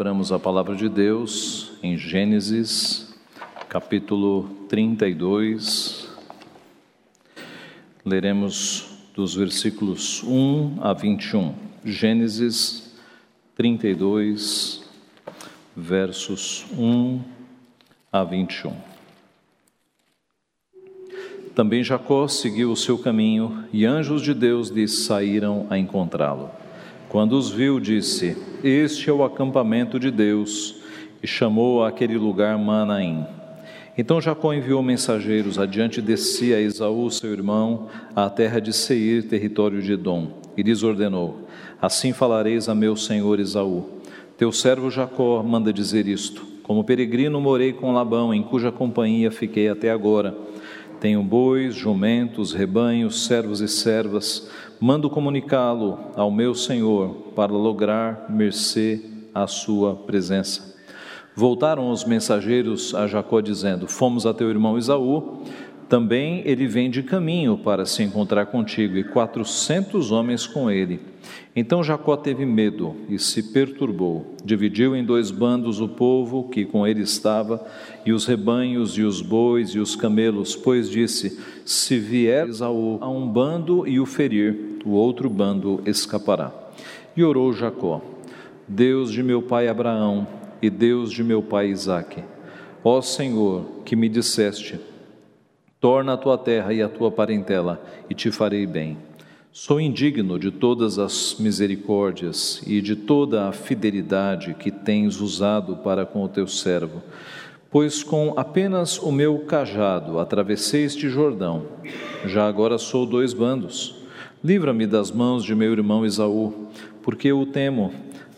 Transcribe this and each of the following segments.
Abramos a palavra de Deus em Gênesis, capítulo 32. Leremos dos versículos 1 a 21. Gênesis 32, versos 1 a 21. Também Jacó seguiu o seu caminho e anjos de Deus lhe saíram a encontrá-lo. Quando os viu, disse: Este é o acampamento de Deus, e chamou aquele lugar Manaim. Então Jacó enviou mensageiros adiante de si a Esaú, seu irmão, à terra de Seir, território de Edom, e lhes ordenou: Assim falareis a meu senhor Esaú: Teu servo Jacó manda dizer isto: Como peregrino morei com Labão, em cuja companhia fiquei até agora. Tenho bois, jumentos, rebanhos, servos e servas mando comunicá-lo ao meu Senhor para lograr mercê à sua presença. Voltaram os mensageiros a Jacó dizendo: Fomos a teu irmão Esaú, também ele vem de caminho para se encontrar contigo, e quatrocentos homens com ele. Então Jacó teve medo e se perturbou. Dividiu em dois bandos o povo que com ele estava, e os rebanhos, e os bois, e os camelos, pois disse: Se vier Esaú a um bando e o ferir, o outro bando escapará. E orou Jacó: Deus de meu pai Abraão e Deus de meu pai Isaque, ó Senhor, que me disseste: Torna a tua terra e a tua parentela, e te farei bem. Sou indigno de todas as misericórdias e de toda a fidelidade que tens usado para com o teu servo, pois com apenas o meu cajado atravessei este Jordão. Já agora sou dois bandos. Livra-me das mãos de meu irmão Esaú, porque eu o temo,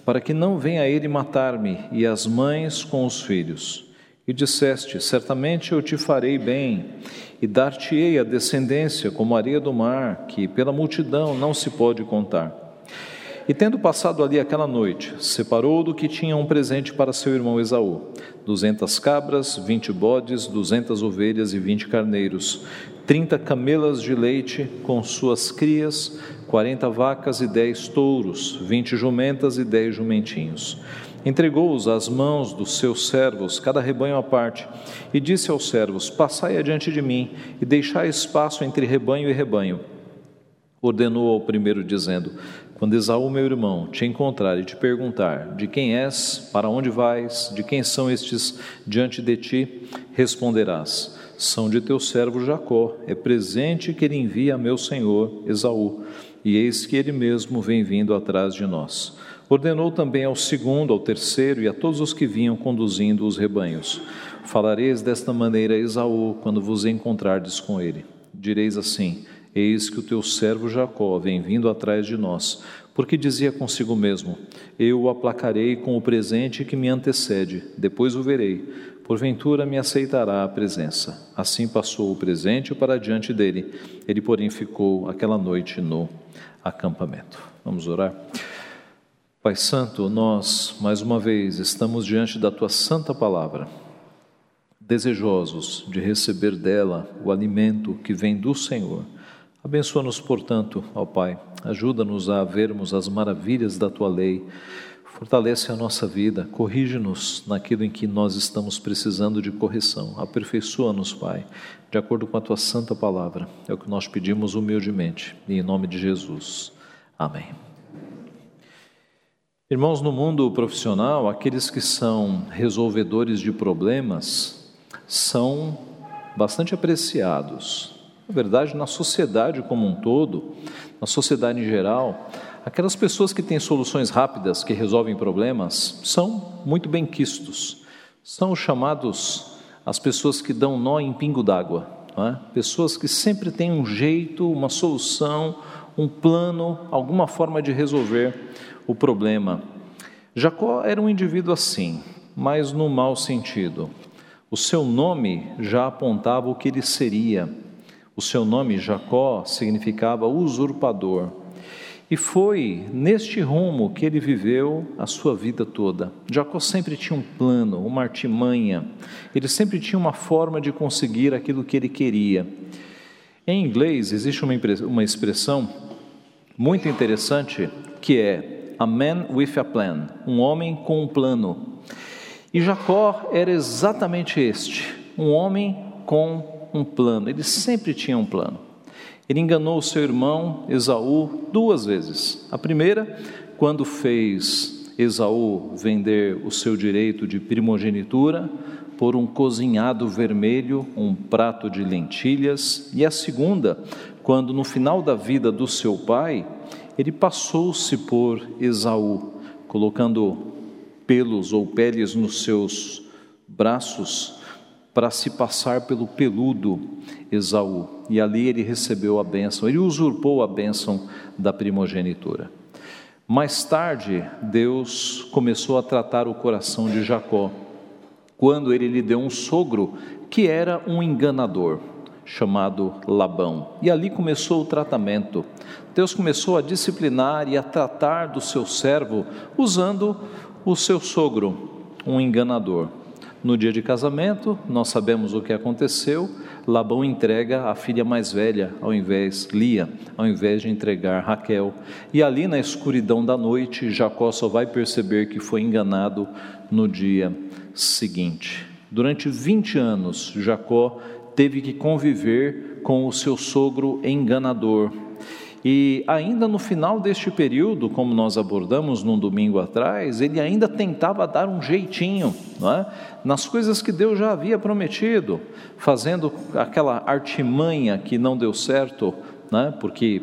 para que não venha ele matar-me e as mães com os filhos. E disseste: Certamente eu te farei bem, e dar-te-ei a descendência como a areia do mar, que pela multidão não se pode contar. E tendo passado ali aquela noite, separou do que tinha um presente para seu irmão Esaú: duzentas cabras, vinte bodes, duzentas ovelhas e vinte carneiros, trinta camelas de leite com suas crias, quarenta vacas e dez touros, vinte jumentas e dez jumentinhos. Entregou-os às mãos dos seus servos, cada rebanho à parte, e disse aos servos: Passai adiante de mim e deixai espaço entre rebanho e rebanho. Ordenou ao primeiro, dizendo: Quando Esaú, meu irmão, te encontrar e te perguntar: De quem és, para onde vais, de quem são estes diante de ti, responderás: são de teu servo Jacó, é presente que ele envia a meu senhor Esaú, e eis que ele mesmo vem vindo atrás de nós. Ordenou também ao segundo, ao terceiro e a todos os que vinham conduzindo os rebanhos: Falareis desta maneira a Esaú quando vos encontrardes com ele. Direis assim: Eis que o teu servo Jacó vem vindo atrás de nós, porque dizia consigo mesmo: Eu o aplacarei com o presente que me antecede, depois o verei porventura me aceitará a presença. Assim passou o presente para diante dele. Ele, porém, ficou aquela noite no acampamento. Vamos orar. Pai Santo, nós, mais uma vez, estamos diante da tua santa palavra, desejosos de receber dela o alimento que vem do Senhor. Abençoa-nos, portanto, ó Pai, ajuda-nos a vermos as maravilhas da tua lei Fortalece a nossa vida, corrige-nos naquilo em que nós estamos precisando de correção. Aperfeiçoa-nos, Pai, de acordo com a tua santa palavra. É o que nós pedimos humildemente, e em nome de Jesus. Amém. Irmãos, no mundo profissional, aqueles que são resolvedores de problemas são bastante apreciados. Na verdade, na sociedade como um todo, na sociedade em geral, Aquelas pessoas que têm soluções rápidas, que resolvem problemas, são muito bem quistos. São chamados as pessoas que dão nó em pingo d'água. É? Pessoas que sempre têm um jeito, uma solução, um plano, alguma forma de resolver o problema. Jacó era um indivíduo assim, mas no mau sentido. O seu nome já apontava o que ele seria. O seu nome, Jacó, significava usurpador. E foi neste rumo que ele viveu a sua vida toda. Jacó sempre tinha um plano, uma artimanha, ele sempre tinha uma forma de conseguir aquilo que ele queria. Em inglês existe uma expressão muito interessante que é a man with a plan, um homem com um plano. E Jacó era exatamente este, um homem com um plano. Ele sempre tinha um plano. Ele enganou seu irmão Esaú duas vezes. A primeira, quando fez Esaú vender o seu direito de primogenitura por um cozinhado vermelho, um prato de lentilhas, e a segunda, quando no final da vida do seu pai, ele passou-se por Esaú, colocando pelos ou peles nos seus braços para se passar pelo peludo Esaú. E ali ele recebeu a bênção, ele usurpou a bênção da primogenitura. Mais tarde, Deus começou a tratar o coração de Jacó, quando ele lhe deu um sogro que era um enganador, chamado Labão. E ali começou o tratamento. Deus começou a disciplinar e a tratar do seu servo usando o seu sogro, um enganador. No dia de casamento, nós sabemos o que aconteceu. Labão entrega a filha mais velha, ao invés Lia, ao invés de entregar Raquel. E ali na escuridão da noite, Jacó só vai perceber que foi enganado no dia seguinte. Durante 20 anos, Jacó teve que conviver com o seu sogro enganador. E ainda no final deste período, como nós abordamos num domingo atrás, ele ainda tentava dar um jeitinho é? nas coisas que Deus já havia prometido, fazendo aquela artimanha que não deu certo, é? porque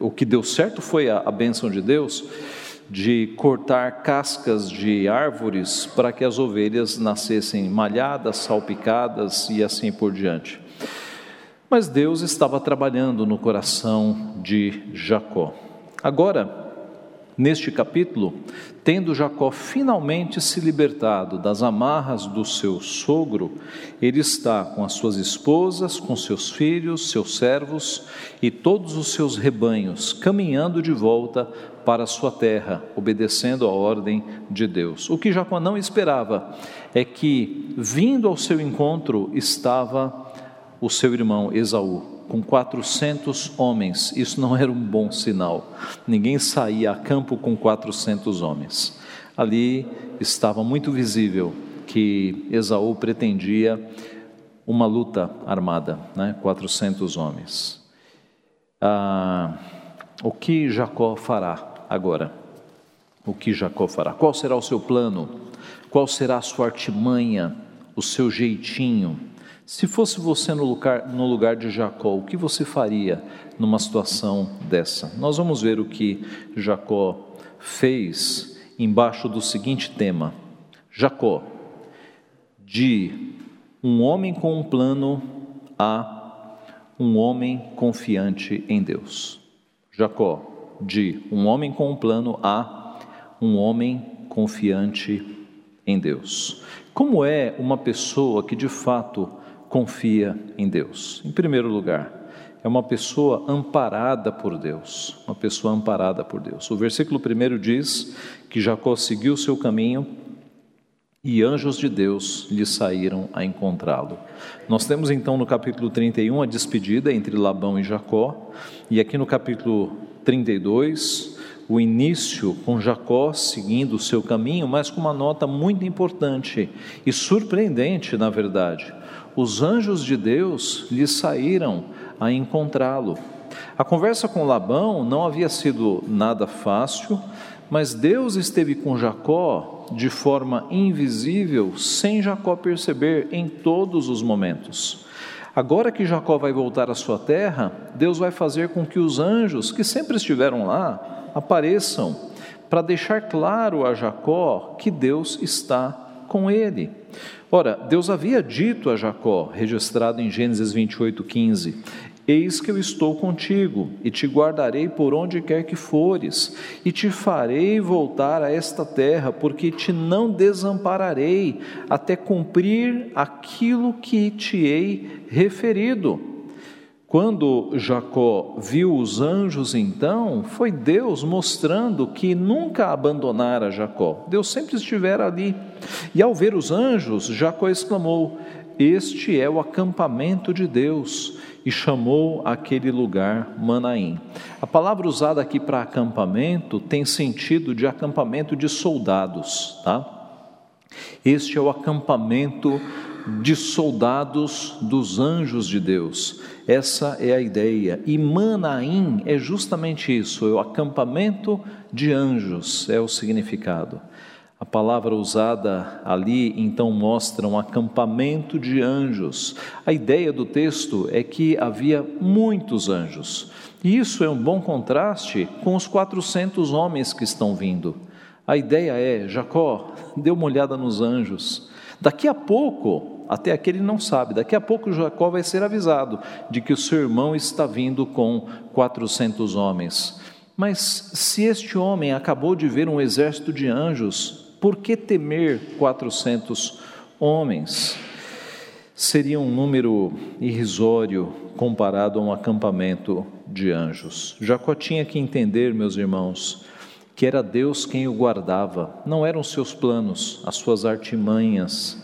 o que deu certo foi a, a bênção de Deus, de cortar cascas de árvores para que as ovelhas nascessem malhadas, salpicadas e assim por diante. Mas Deus estava trabalhando no coração de Jacó. Agora, neste capítulo, tendo Jacó finalmente se libertado das amarras do seu sogro, ele está com as suas esposas, com seus filhos, seus servos e todos os seus rebanhos, caminhando de volta para sua terra, obedecendo a ordem de Deus. O que Jacó não esperava é que, vindo ao seu encontro, estava o seu irmão Esaú, com 400 homens. Isso não era um bom sinal. Ninguém saía a campo com 400 homens. Ali estava muito visível que Esaú pretendia uma luta armada, né? 400 homens. Ah, o que Jacó fará agora? O que Jacó fará? Qual será o seu plano? Qual será a sua artimanha, o seu jeitinho? Se fosse você no lugar, no lugar de Jacó, o que você faria numa situação dessa? Nós vamos ver o que Jacó fez embaixo do seguinte tema: Jacó, de um homem com um plano a um homem confiante em Deus. Jacó, de um homem com um plano a um homem confiante em Deus. Como é uma pessoa que de fato confia em Deus. Em primeiro lugar, é uma pessoa amparada por Deus, uma pessoa amparada por Deus. O versículo primeiro diz que Jacó seguiu seu caminho e anjos de Deus lhe saíram a encontrá-lo. Nós temos então no capítulo 31 a despedida entre Labão e Jacó, e aqui no capítulo 32 o início com Jacó seguindo o seu caminho, mas com uma nota muito importante e surpreendente, na verdade os anjos de Deus lhe saíram a encontrá-lo. A conversa com Labão não havia sido nada fácil, mas Deus esteve com Jacó de forma invisível, sem Jacó perceber em todos os momentos. Agora que Jacó vai voltar à sua terra, Deus vai fazer com que os anjos que sempre estiveram lá apareçam para deixar claro a Jacó que Deus está com ele. Ora, Deus havia dito a Jacó, registrado em Gênesis 28, 15: Eis que eu estou contigo, e te guardarei por onde quer que fores, e te farei voltar a esta terra, porque te não desampararei, até cumprir aquilo que te hei referido. Quando Jacó viu os anjos, então, foi Deus mostrando que nunca abandonara Jacó. Deus sempre estivera ali. E ao ver os anjos, Jacó exclamou: Este é o acampamento de Deus, e chamou aquele lugar Manaim. A palavra usada aqui para acampamento tem sentido de acampamento de soldados, tá? Este é o acampamento de soldados dos anjos de Deus. Essa é a ideia. E Manaim é justamente isso, é o acampamento de anjos, é o significado. A palavra usada ali então mostra um acampamento de anjos. A ideia do texto é que havia muitos anjos. E isso é um bom contraste com os 400 homens que estão vindo. A ideia é: Jacó, dê uma olhada nos anjos. Daqui a pouco, até aqui ele não sabe, daqui a pouco Jacó vai ser avisado de que o seu irmão está vindo com 400 homens. Mas se este homem acabou de ver um exército de anjos, por que temer 400 homens? Seria um número irrisório comparado a um acampamento de anjos. Jacó tinha que entender, meus irmãos, que era Deus quem o guardava, não eram seus planos, as suas artimanhas.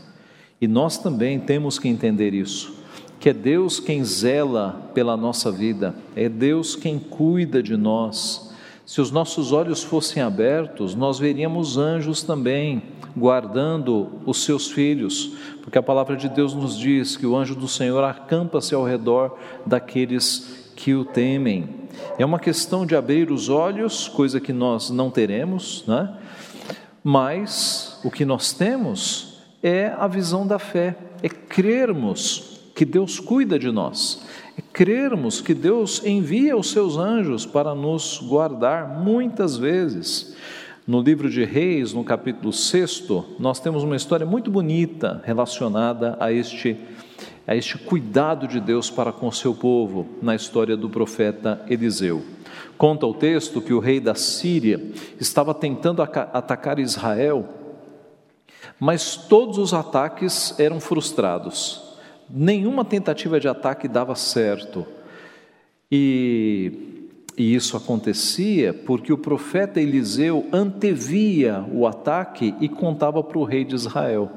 E nós também temos que entender isso, que é Deus quem zela pela nossa vida, é Deus quem cuida de nós se os nossos olhos fossem abertos, nós veríamos anjos também guardando os seus filhos, porque a palavra de Deus nos diz que o anjo do Senhor acampa-se ao redor daqueles que o temem. É uma questão de abrir os olhos, coisa que nós não teremos, né? mas o que nós temos é a visão da fé, é crermos que Deus cuida de nós crermos que Deus envia os seus anjos para nos guardar muitas vezes. No livro de Reis, no capítulo 6, nós temos uma história muito bonita relacionada a este, a este cuidado de Deus para com o seu povo, na história do profeta Eliseu. Conta o texto que o rei da Síria estava tentando atacar Israel, mas todos os ataques eram frustrados nenhuma tentativa de ataque dava certo. E, e, isso acontecia porque o profeta Eliseu antevia o ataque e contava para o rei de Israel.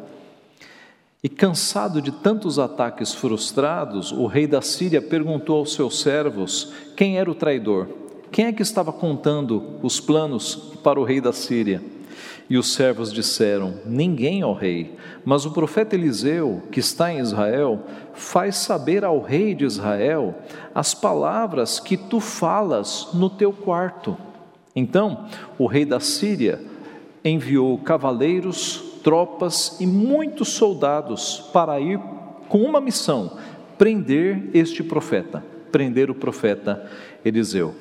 E cansado de tantos ataques frustrados, o rei da Síria perguntou aos seus servos quem era o traidor. Quem é que estava contando os planos para o rei da Síria? E os servos disseram: Ninguém, ó rei, mas o profeta Eliseu, que está em Israel, faz saber ao rei de Israel as palavras que tu falas no teu quarto. Então, o rei da Síria enviou cavaleiros, tropas e muitos soldados para ir com uma missão: prender este profeta, prender o profeta Eliseu.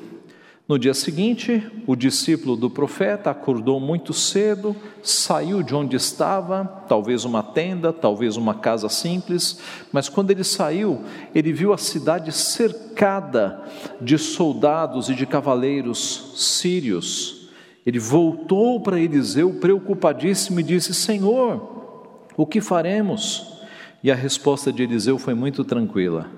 No dia seguinte, o discípulo do profeta acordou muito cedo, saiu de onde estava, talvez uma tenda, talvez uma casa simples, mas quando ele saiu, ele viu a cidade cercada de soldados e de cavaleiros sírios. Ele voltou para Eliseu preocupadíssimo e disse: Senhor, o que faremos? E a resposta de Eliseu foi muito tranquila: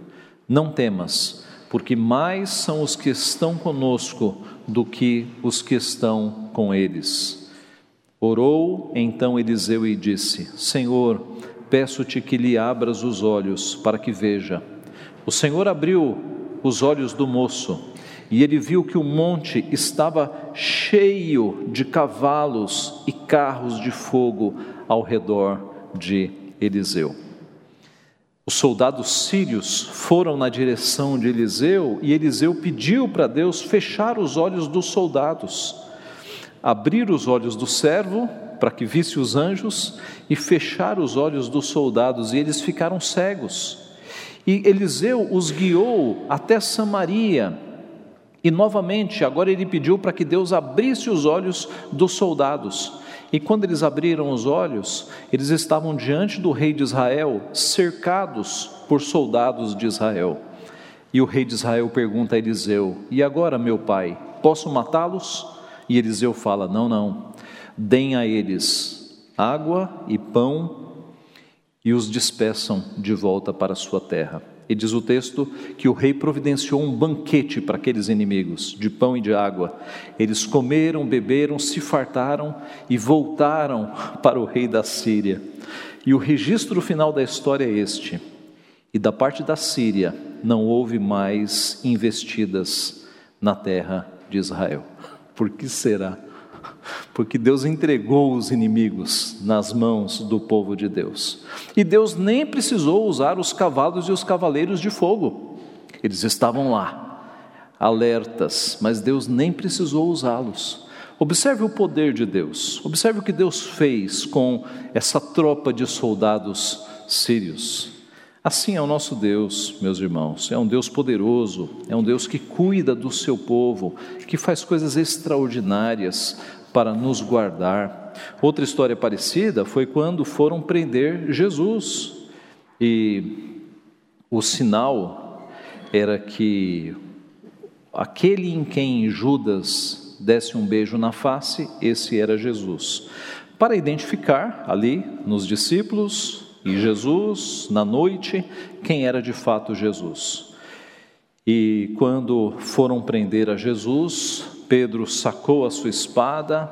Não temas porque mais são os que estão conosco do que os que estão com eles. Orou então Eliseu e disse: Senhor, peço-te que lhe abras os olhos para que veja. O Senhor abriu os olhos do moço e ele viu que o monte estava cheio de cavalos e carros de fogo ao redor de Eliseu. Os soldados sírios foram na direção de Eliseu e Eliseu pediu para Deus fechar os olhos dos soldados, abrir os olhos do servo para que visse os anjos e fechar os olhos dos soldados, e eles ficaram cegos. E Eliseu os guiou até Samaria. E novamente, agora ele pediu para que Deus abrisse os olhos dos soldados. E quando eles abriram os olhos, eles estavam diante do rei de Israel, cercados por soldados de Israel. E o rei de Israel pergunta a Eliseu: E agora, meu pai, posso matá-los? E Eliseu fala: Não, não. Deem a eles água e pão e os despeçam de volta para a sua terra. E diz o texto que o rei providenciou um banquete para aqueles inimigos, de pão e de água. Eles comeram, beberam, se fartaram e voltaram para o rei da Síria. E o registro final da história é este: e da parte da Síria não houve mais investidas na terra de Israel. Por que será? Porque Deus entregou os inimigos nas mãos do povo de Deus. E Deus nem precisou usar os cavalos e os cavaleiros de fogo. Eles estavam lá, alertas, mas Deus nem precisou usá-los. Observe o poder de Deus, observe o que Deus fez com essa tropa de soldados sírios. Assim é o nosso Deus, meus irmãos, é um Deus poderoso, é um Deus que cuida do seu povo, que faz coisas extraordinárias para nos guardar. Outra história parecida foi quando foram prender Jesus e o sinal era que aquele em quem Judas desse um beijo na face, esse era Jesus. Para identificar ali nos discípulos, e Jesus, na noite, quem era de fato Jesus. E quando foram prender a Jesus, Pedro sacou a sua espada,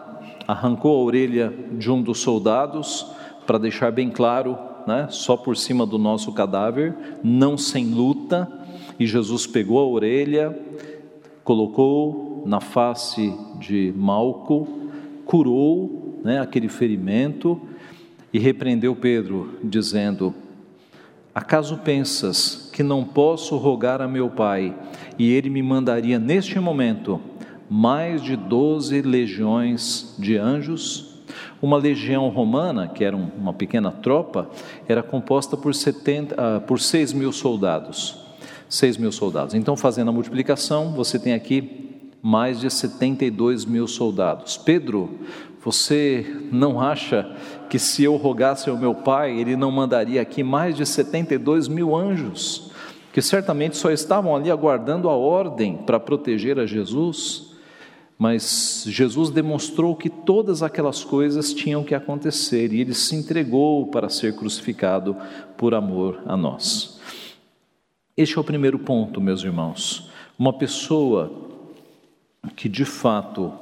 arrancou a orelha de um dos soldados, para deixar bem claro, né, só por cima do nosso cadáver, não sem luta, e Jesus pegou a orelha, colocou na face de Malco, curou né, aquele ferimento e repreendeu Pedro, dizendo: Acaso pensas que não posso rogar a meu Pai e ele me mandaria neste momento mais de doze legiões de anjos? Uma legião romana, que era uma pequena tropa, era composta por, 70, uh, por 6 mil soldados. 6 mil soldados. Então, fazendo a multiplicação, você tem aqui mais de 72 mil soldados. Pedro você não acha que se eu rogasse ao meu pai, ele não mandaria aqui mais de 72 mil anjos, que certamente só estavam ali aguardando a ordem para proteger a Jesus? Mas Jesus demonstrou que todas aquelas coisas tinham que acontecer e ele se entregou para ser crucificado por amor a nós. Este é o primeiro ponto, meus irmãos. Uma pessoa que de fato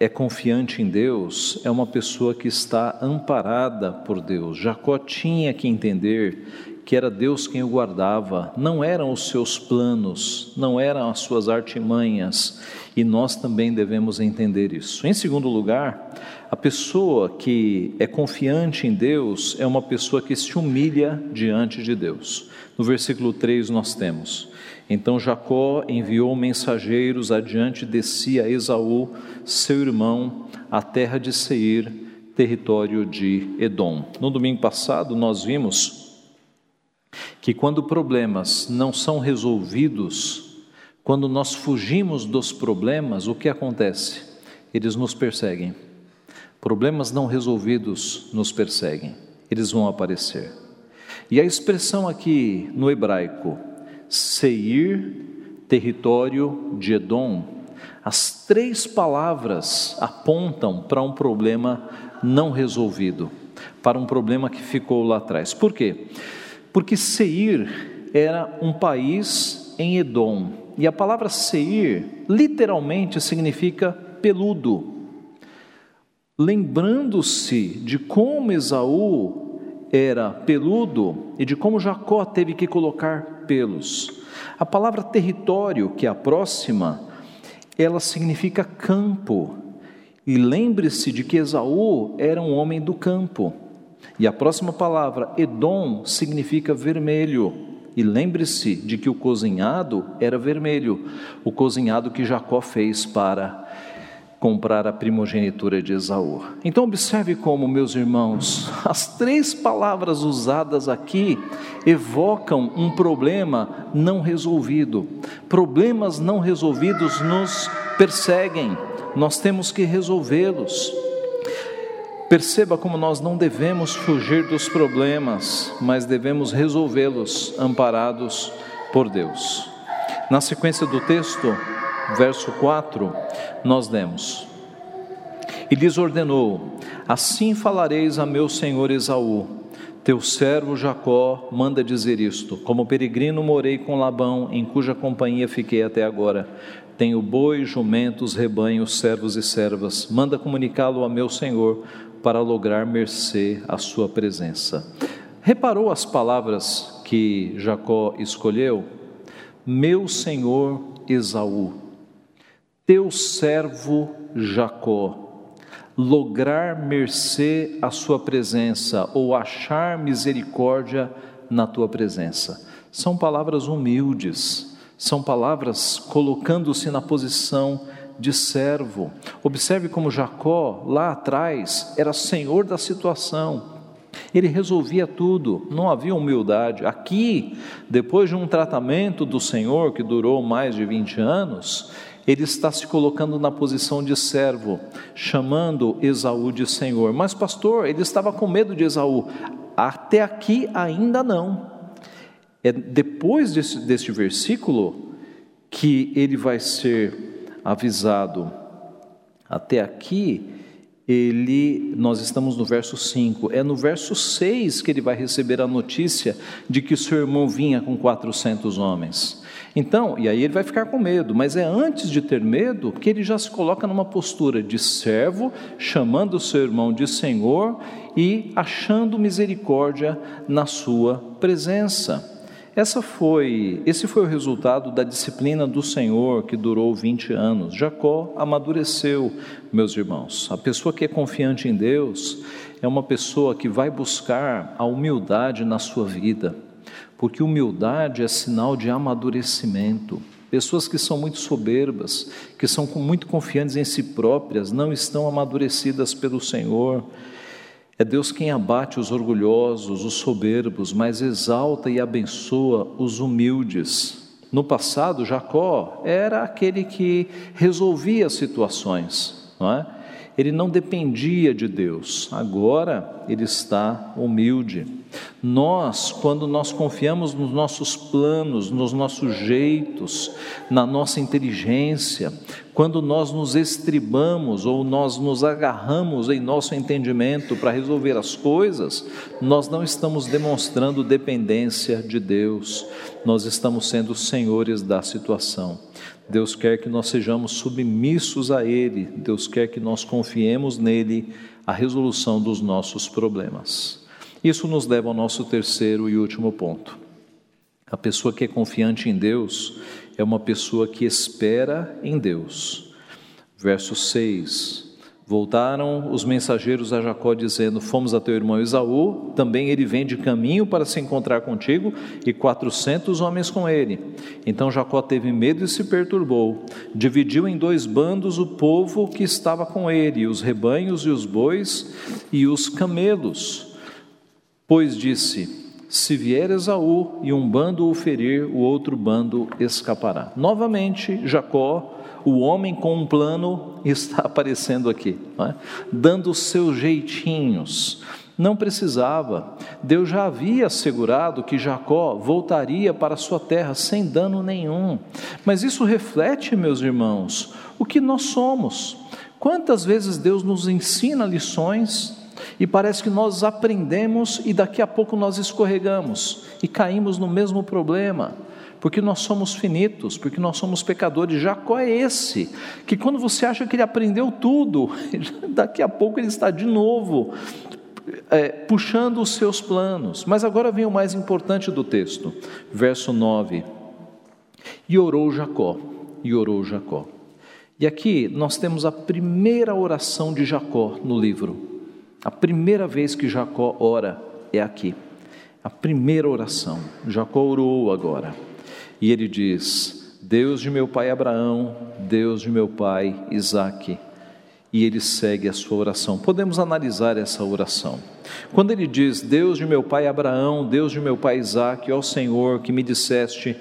é confiante em Deus é uma pessoa que está amparada por Deus. Jacó tinha que entender que era Deus quem o guardava, não eram os seus planos, não eram as suas artimanhas, e nós também devemos entender isso. Em segundo lugar, a pessoa que é confiante em Deus é uma pessoa que se humilha diante de Deus. No versículo 3 nós temos: então Jacó enviou mensageiros adiante de si a Esaú, seu irmão, à terra de Seir, território de Edom. No domingo passado nós vimos que quando problemas não são resolvidos, quando nós fugimos dos problemas, o que acontece? Eles nos perseguem. Problemas não resolvidos nos perseguem, eles vão aparecer. E a expressão aqui no hebraico, Seir, território de Edom. As três palavras apontam para um problema não resolvido, para um problema que ficou lá atrás. Por quê? Porque Seir era um país em Edom, e a palavra Seir literalmente significa peludo. Lembrando-se de como Esaú era peludo e de como Jacó teve que colocar pelos. A palavra território, que é a próxima, ela significa campo. E lembre-se de que Esaú era um homem do campo. E a próxima palavra, Edom, significa vermelho. E lembre-se de que o cozinhado era vermelho, o cozinhado que Jacó fez para comprar a primogenitura de Esaú. Então, observe como, meus irmãos, as três palavras usadas aqui evocam um problema não resolvido. Problemas não resolvidos nos perseguem, nós temos que resolvê-los. Perceba como nós não devemos fugir dos problemas, mas devemos resolvê-los amparados por Deus. Na sequência do texto, verso 4, nós lemos: E lhes ordenou: Assim falareis a meu senhor Esaú, teu servo Jacó manda dizer isto: Como peregrino morei com Labão, em cuja companhia fiquei até agora. Tenho bois, jumentos, rebanhos, servos e servas. Manda comunicá-lo a meu senhor, para lograr mercê à sua presença. Reparou as palavras que Jacó escolheu? Meu senhor Esaú, teu servo Jacó, lograr mercê à sua presença ou achar misericórdia na tua presença. São palavras humildes, são palavras colocando-se na posição de servo. Observe como Jacó, lá atrás, era senhor da situação. Ele resolvia tudo, não havia humildade. Aqui, depois de um tratamento do Senhor que durou mais de 20 anos, ele está se colocando na posição de servo, chamando Esaú de Senhor. Mas, pastor, ele estava com medo de Esaú. Até aqui ainda não. É depois desse, deste versículo que ele vai ser avisado. Até aqui, ele, nós estamos no verso 5, é no verso 6 que ele vai receber a notícia de que seu irmão vinha com 400 homens. Então, e aí ele vai ficar com medo, mas é antes de ter medo que ele já se coloca numa postura de servo, chamando o seu irmão de Senhor e achando misericórdia na sua presença. Essa foi, esse foi o resultado da disciplina do Senhor que durou 20 anos. Jacó amadureceu, meus irmãos. A pessoa que é confiante em Deus é uma pessoa que vai buscar a humildade na sua vida porque humildade é sinal de amadurecimento. Pessoas que são muito soberbas, que são muito confiantes em si próprias, não estão amadurecidas pelo Senhor. É Deus quem abate os orgulhosos, os soberbos, mas exalta e abençoa os humildes. No passado, Jacó era aquele que resolvia situações, não é? Ele não dependia de Deus, agora ele está humilde. Nós, quando nós confiamos nos nossos planos, nos nossos jeitos, na nossa inteligência, quando nós nos estribamos ou nós nos agarramos em nosso entendimento para resolver as coisas, nós não estamos demonstrando dependência de Deus, nós estamos sendo senhores da situação. Deus quer que nós sejamos submissos a Ele, Deus quer que nós confiemos nele a resolução dos nossos problemas. Isso nos leva ao nosso terceiro e último ponto. A pessoa que é confiante em Deus é uma pessoa que espera em Deus. Verso 6. Voltaram os mensageiros a Jacó dizendo: Fomos a teu irmão Esaú, também ele vem de caminho para se encontrar contigo, e quatrocentos homens com ele. Então Jacó teve medo e se perturbou. Dividiu em dois bandos o povo que estava com ele, os rebanhos e os bois e os camelos. Pois disse: Se vier Esaú e um bando o ferir, o outro bando escapará. Novamente, Jacó o homem com um plano está aparecendo aqui, é? dando seus jeitinhos. Não precisava, Deus já havia assegurado que Jacó voltaria para sua terra sem dano nenhum. Mas isso reflete, meus irmãos, o que nós somos. Quantas vezes Deus nos ensina lições e parece que nós aprendemos e daqui a pouco nós escorregamos e caímos no mesmo problema porque nós somos finitos, porque nós somos pecadores. Jacó é esse, que quando você acha que ele aprendeu tudo, daqui a pouco ele está de novo é, puxando os seus planos. Mas agora vem o mais importante do texto, verso 9. E orou Jacó, e orou Jacó. E aqui nós temos a primeira oração de Jacó no livro. A primeira vez que Jacó ora é aqui. A primeira oração. Jacó orou agora. E ele diz: Deus de meu pai Abraão, Deus de meu pai Isaque. E ele segue a sua oração. Podemos analisar essa oração. Quando ele diz: Deus de meu pai Abraão, Deus de meu pai Isaque, ó Senhor, que me disseste: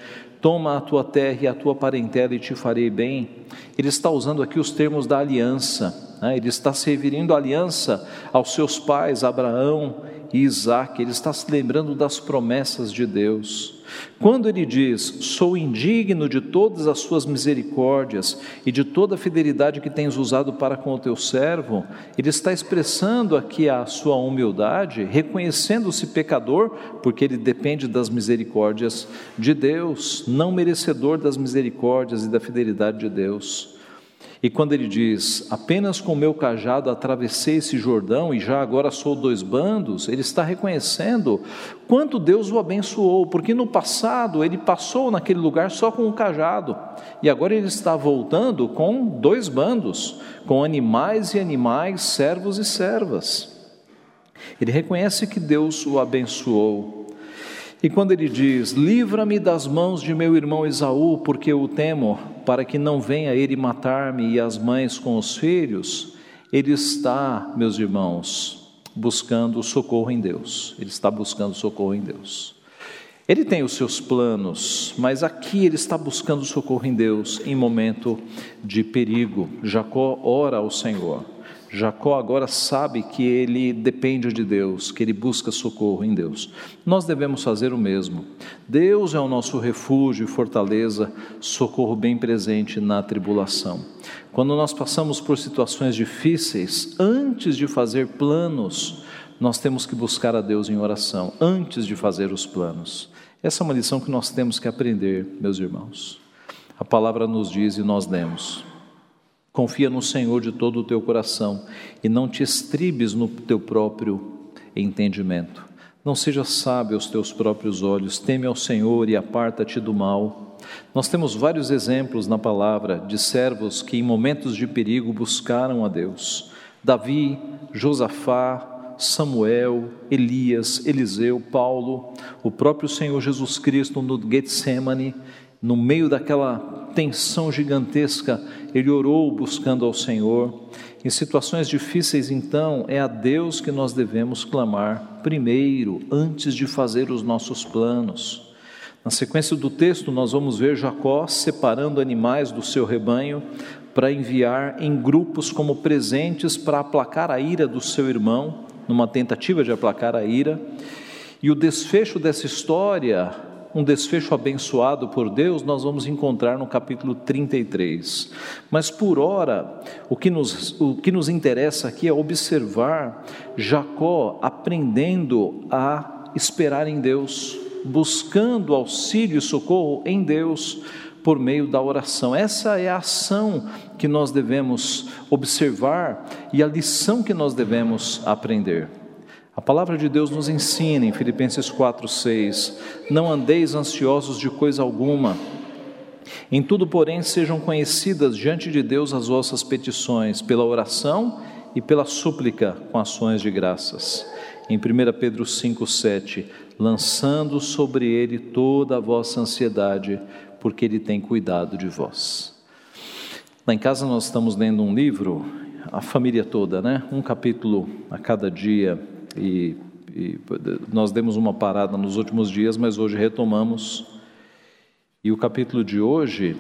Toma a tua terra e a tua parentela e te farei bem. Ele está usando aqui os termos da aliança. Né? Ele está se referindo à aliança aos seus pais, Abraão e Isaac. Ele está se lembrando das promessas de Deus. Quando ele diz: Sou indigno de todas as suas misericórdias e de toda a fidelidade que tens usado para com o teu servo, ele está expressando aqui a sua humildade, reconhecendo-se pecador, porque ele depende das misericórdias de Deus, não merecedor das misericórdias e da fidelidade de Deus. E quando ele diz, apenas com meu cajado atravessei esse Jordão e já agora sou dois bandos, ele está reconhecendo quanto Deus o abençoou, porque no passado ele passou naquele lugar só com o cajado, e agora ele está voltando com dois bandos, com animais e animais, servos e servas. Ele reconhece que Deus o abençoou. E quando ele diz: Livra-me das mãos de meu irmão Esaú, porque eu o temo, para que não venha ele matar-me e as mães com os filhos, ele está, meus irmãos, buscando socorro em Deus. Ele está buscando socorro em Deus. Ele tem os seus planos, mas aqui ele está buscando socorro em Deus em momento de perigo. Jacó ora ao Senhor. Jacó agora sabe que ele depende de Deus, que ele busca socorro em Deus. Nós devemos fazer o mesmo. Deus é o nosso refúgio e fortaleza, socorro bem presente na tribulação. Quando nós passamos por situações difíceis, antes de fazer planos, nós temos que buscar a Deus em oração, antes de fazer os planos. Essa é uma lição que nós temos que aprender, meus irmãos. A palavra nos diz e nós demos. Confia no Senhor de todo o teu coração e não te estribes no teu próprio entendimento. Não seja sábio aos teus próprios olhos, teme ao Senhor e aparta-te do mal. Nós temos vários exemplos na palavra de servos que em momentos de perigo buscaram a Deus. Davi, Josafá, Samuel, Elias, Eliseu, Paulo, o próprio Senhor Jesus Cristo no Getsemane, no meio daquela tensão gigantesca, ele orou buscando ao Senhor. Em situações difíceis, então, é a Deus que nós devemos clamar primeiro, antes de fazer os nossos planos. Na sequência do texto, nós vamos ver Jacó separando animais do seu rebanho para enviar em grupos como presentes para aplacar a ira do seu irmão, numa tentativa de aplacar a ira. E o desfecho dessa história um desfecho abençoado por Deus, nós vamos encontrar no capítulo 33. Mas por ora, o que nos, o que nos interessa aqui é observar Jacó aprendendo a esperar em Deus, buscando auxílio e socorro em Deus por meio da oração. Essa é a ação que nós devemos observar e a lição que nós devemos aprender. Palavra de Deus nos ensina em Filipenses 4:6, não andeis ansiosos de coisa alguma. Em tudo, porém, sejam conhecidas diante de Deus as vossas petições, pela oração e pela súplica com ações de graças. Em 1 Pedro 5,7, lançando sobre ele toda a vossa ansiedade, porque ele tem cuidado de vós. Lá em casa nós estamos lendo um livro, a família toda, né? Um capítulo a cada dia e, e nós demos uma parada nos últimos dias, mas hoje retomamos. E o capítulo de hoje,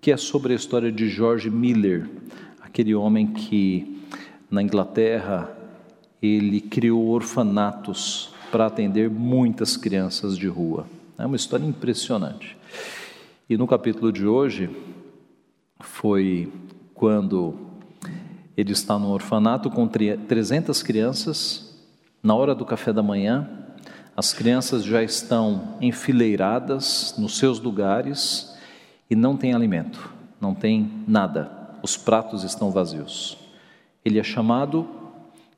que é sobre a história de George Miller, aquele homem que na Inglaterra ele criou orfanatos para atender muitas crianças de rua. É uma história impressionante. E no capítulo de hoje foi quando ele está no orfanato com 300 crianças na hora do café da manhã, as crianças já estão enfileiradas nos seus lugares e não tem alimento, não tem nada, os pratos estão vazios. Ele é chamado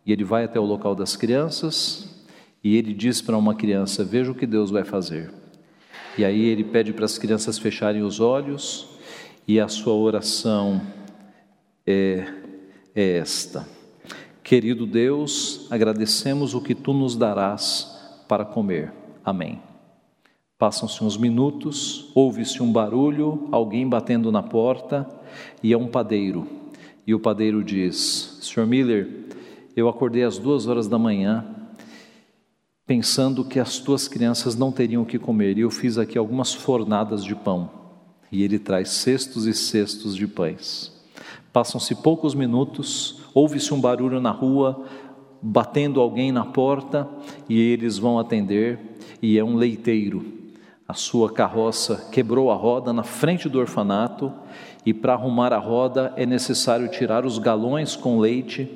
e ele vai até o local das crianças e ele diz para uma criança: Veja o que Deus vai fazer. E aí ele pede para as crianças fecharem os olhos e a sua oração é, é esta. Querido Deus, agradecemos o que tu nos darás para comer. Amém. Passam-se uns minutos, ouve-se um barulho, alguém batendo na porta, e é um padeiro. E o padeiro diz: Sr. Miller, eu acordei às duas horas da manhã, pensando que as tuas crianças não teriam o que comer, e eu fiz aqui algumas fornadas de pão. E ele traz cestos e cestos de pães. Passam-se poucos minutos, ouve-se um barulho na rua, batendo alguém na porta, e eles vão atender, e é um leiteiro. A sua carroça quebrou a roda na frente do orfanato, e para arrumar a roda é necessário tirar os galões com leite,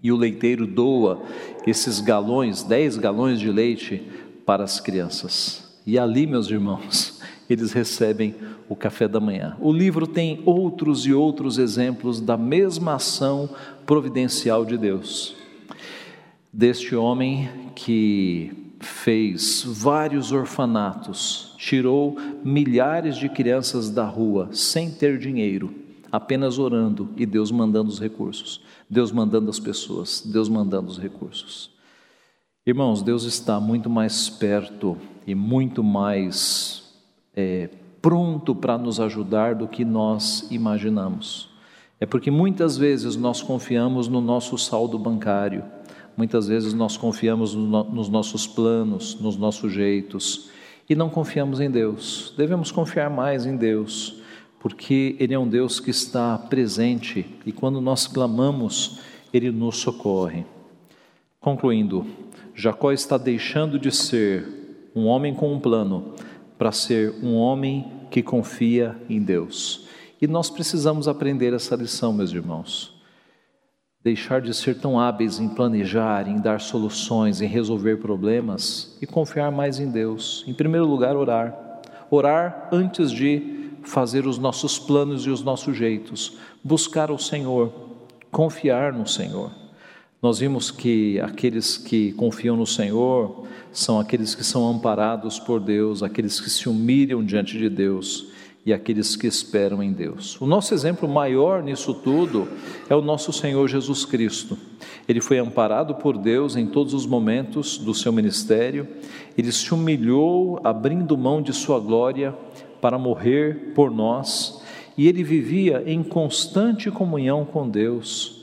e o leiteiro doa esses galões, dez galões de leite, para as crianças. E ali, meus irmãos, eles recebem o café da manhã. O livro tem outros e outros exemplos da mesma ação providencial de Deus. Deste homem que fez vários orfanatos, tirou milhares de crianças da rua sem ter dinheiro, apenas orando e Deus mandando os recursos, Deus mandando as pessoas, Deus mandando os recursos. Irmãos, Deus está muito mais perto e muito mais é, pronto para nos ajudar do que nós imaginamos. É porque muitas vezes nós confiamos no nosso saldo bancário Muitas vezes nós confiamos nos nossos planos, nos nossos jeitos e não confiamos em Deus. Devemos confiar mais em Deus, porque Ele é um Deus que está presente e quando nós clamamos, Ele nos socorre. Concluindo, Jacó está deixando de ser um homem com um plano para ser um homem que confia em Deus. E nós precisamos aprender essa lição, meus irmãos deixar de ser tão hábeis em planejar, em dar soluções, em resolver problemas e confiar mais em Deus. Em primeiro lugar, orar. Orar antes de fazer os nossos planos e os nossos jeitos. Buscar o Senhor, confiar no Senhor. Nós vimos que aqueles que confiam no Senhor são aqueles que são amparados por Deus, aqueles que se humilham diante de Deus e aqueles que esperam em Deus. O nosso exemplo maior nisso tudo é o nosso Senhor Jesus Cristo. Ele foi amparado por Deus em todos os momentos do seu ministério, ele se humilhou, abrindo mão de sua glória para morrer por nós, e ele vivia em constante comunhão com Deus.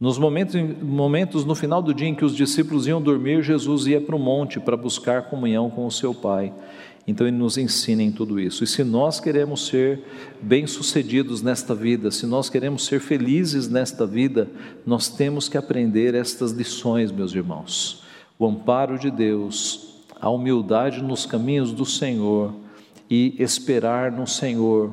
Nos momentos, momentos no final do dia em que os discípulos iam dormir, Jesus ia para o monte para buscar comunhão com o seu Pai. Então ele nos ensina em tudo isso. E se nós queremos ser bem-sucedidos nesta vida, se nós queremos ser felizes nesta vida, nós temos que aprender estas lições, meus irmãos. O amparo de Deus, a humildade nos caminhos do Senhor e esperar no Senhor,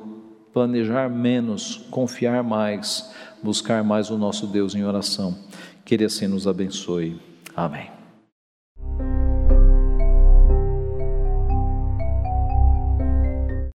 planejar menos, confiar mais, buscar mais o nosso Deus em oração. Que Ele assim nos abençoe. Amém.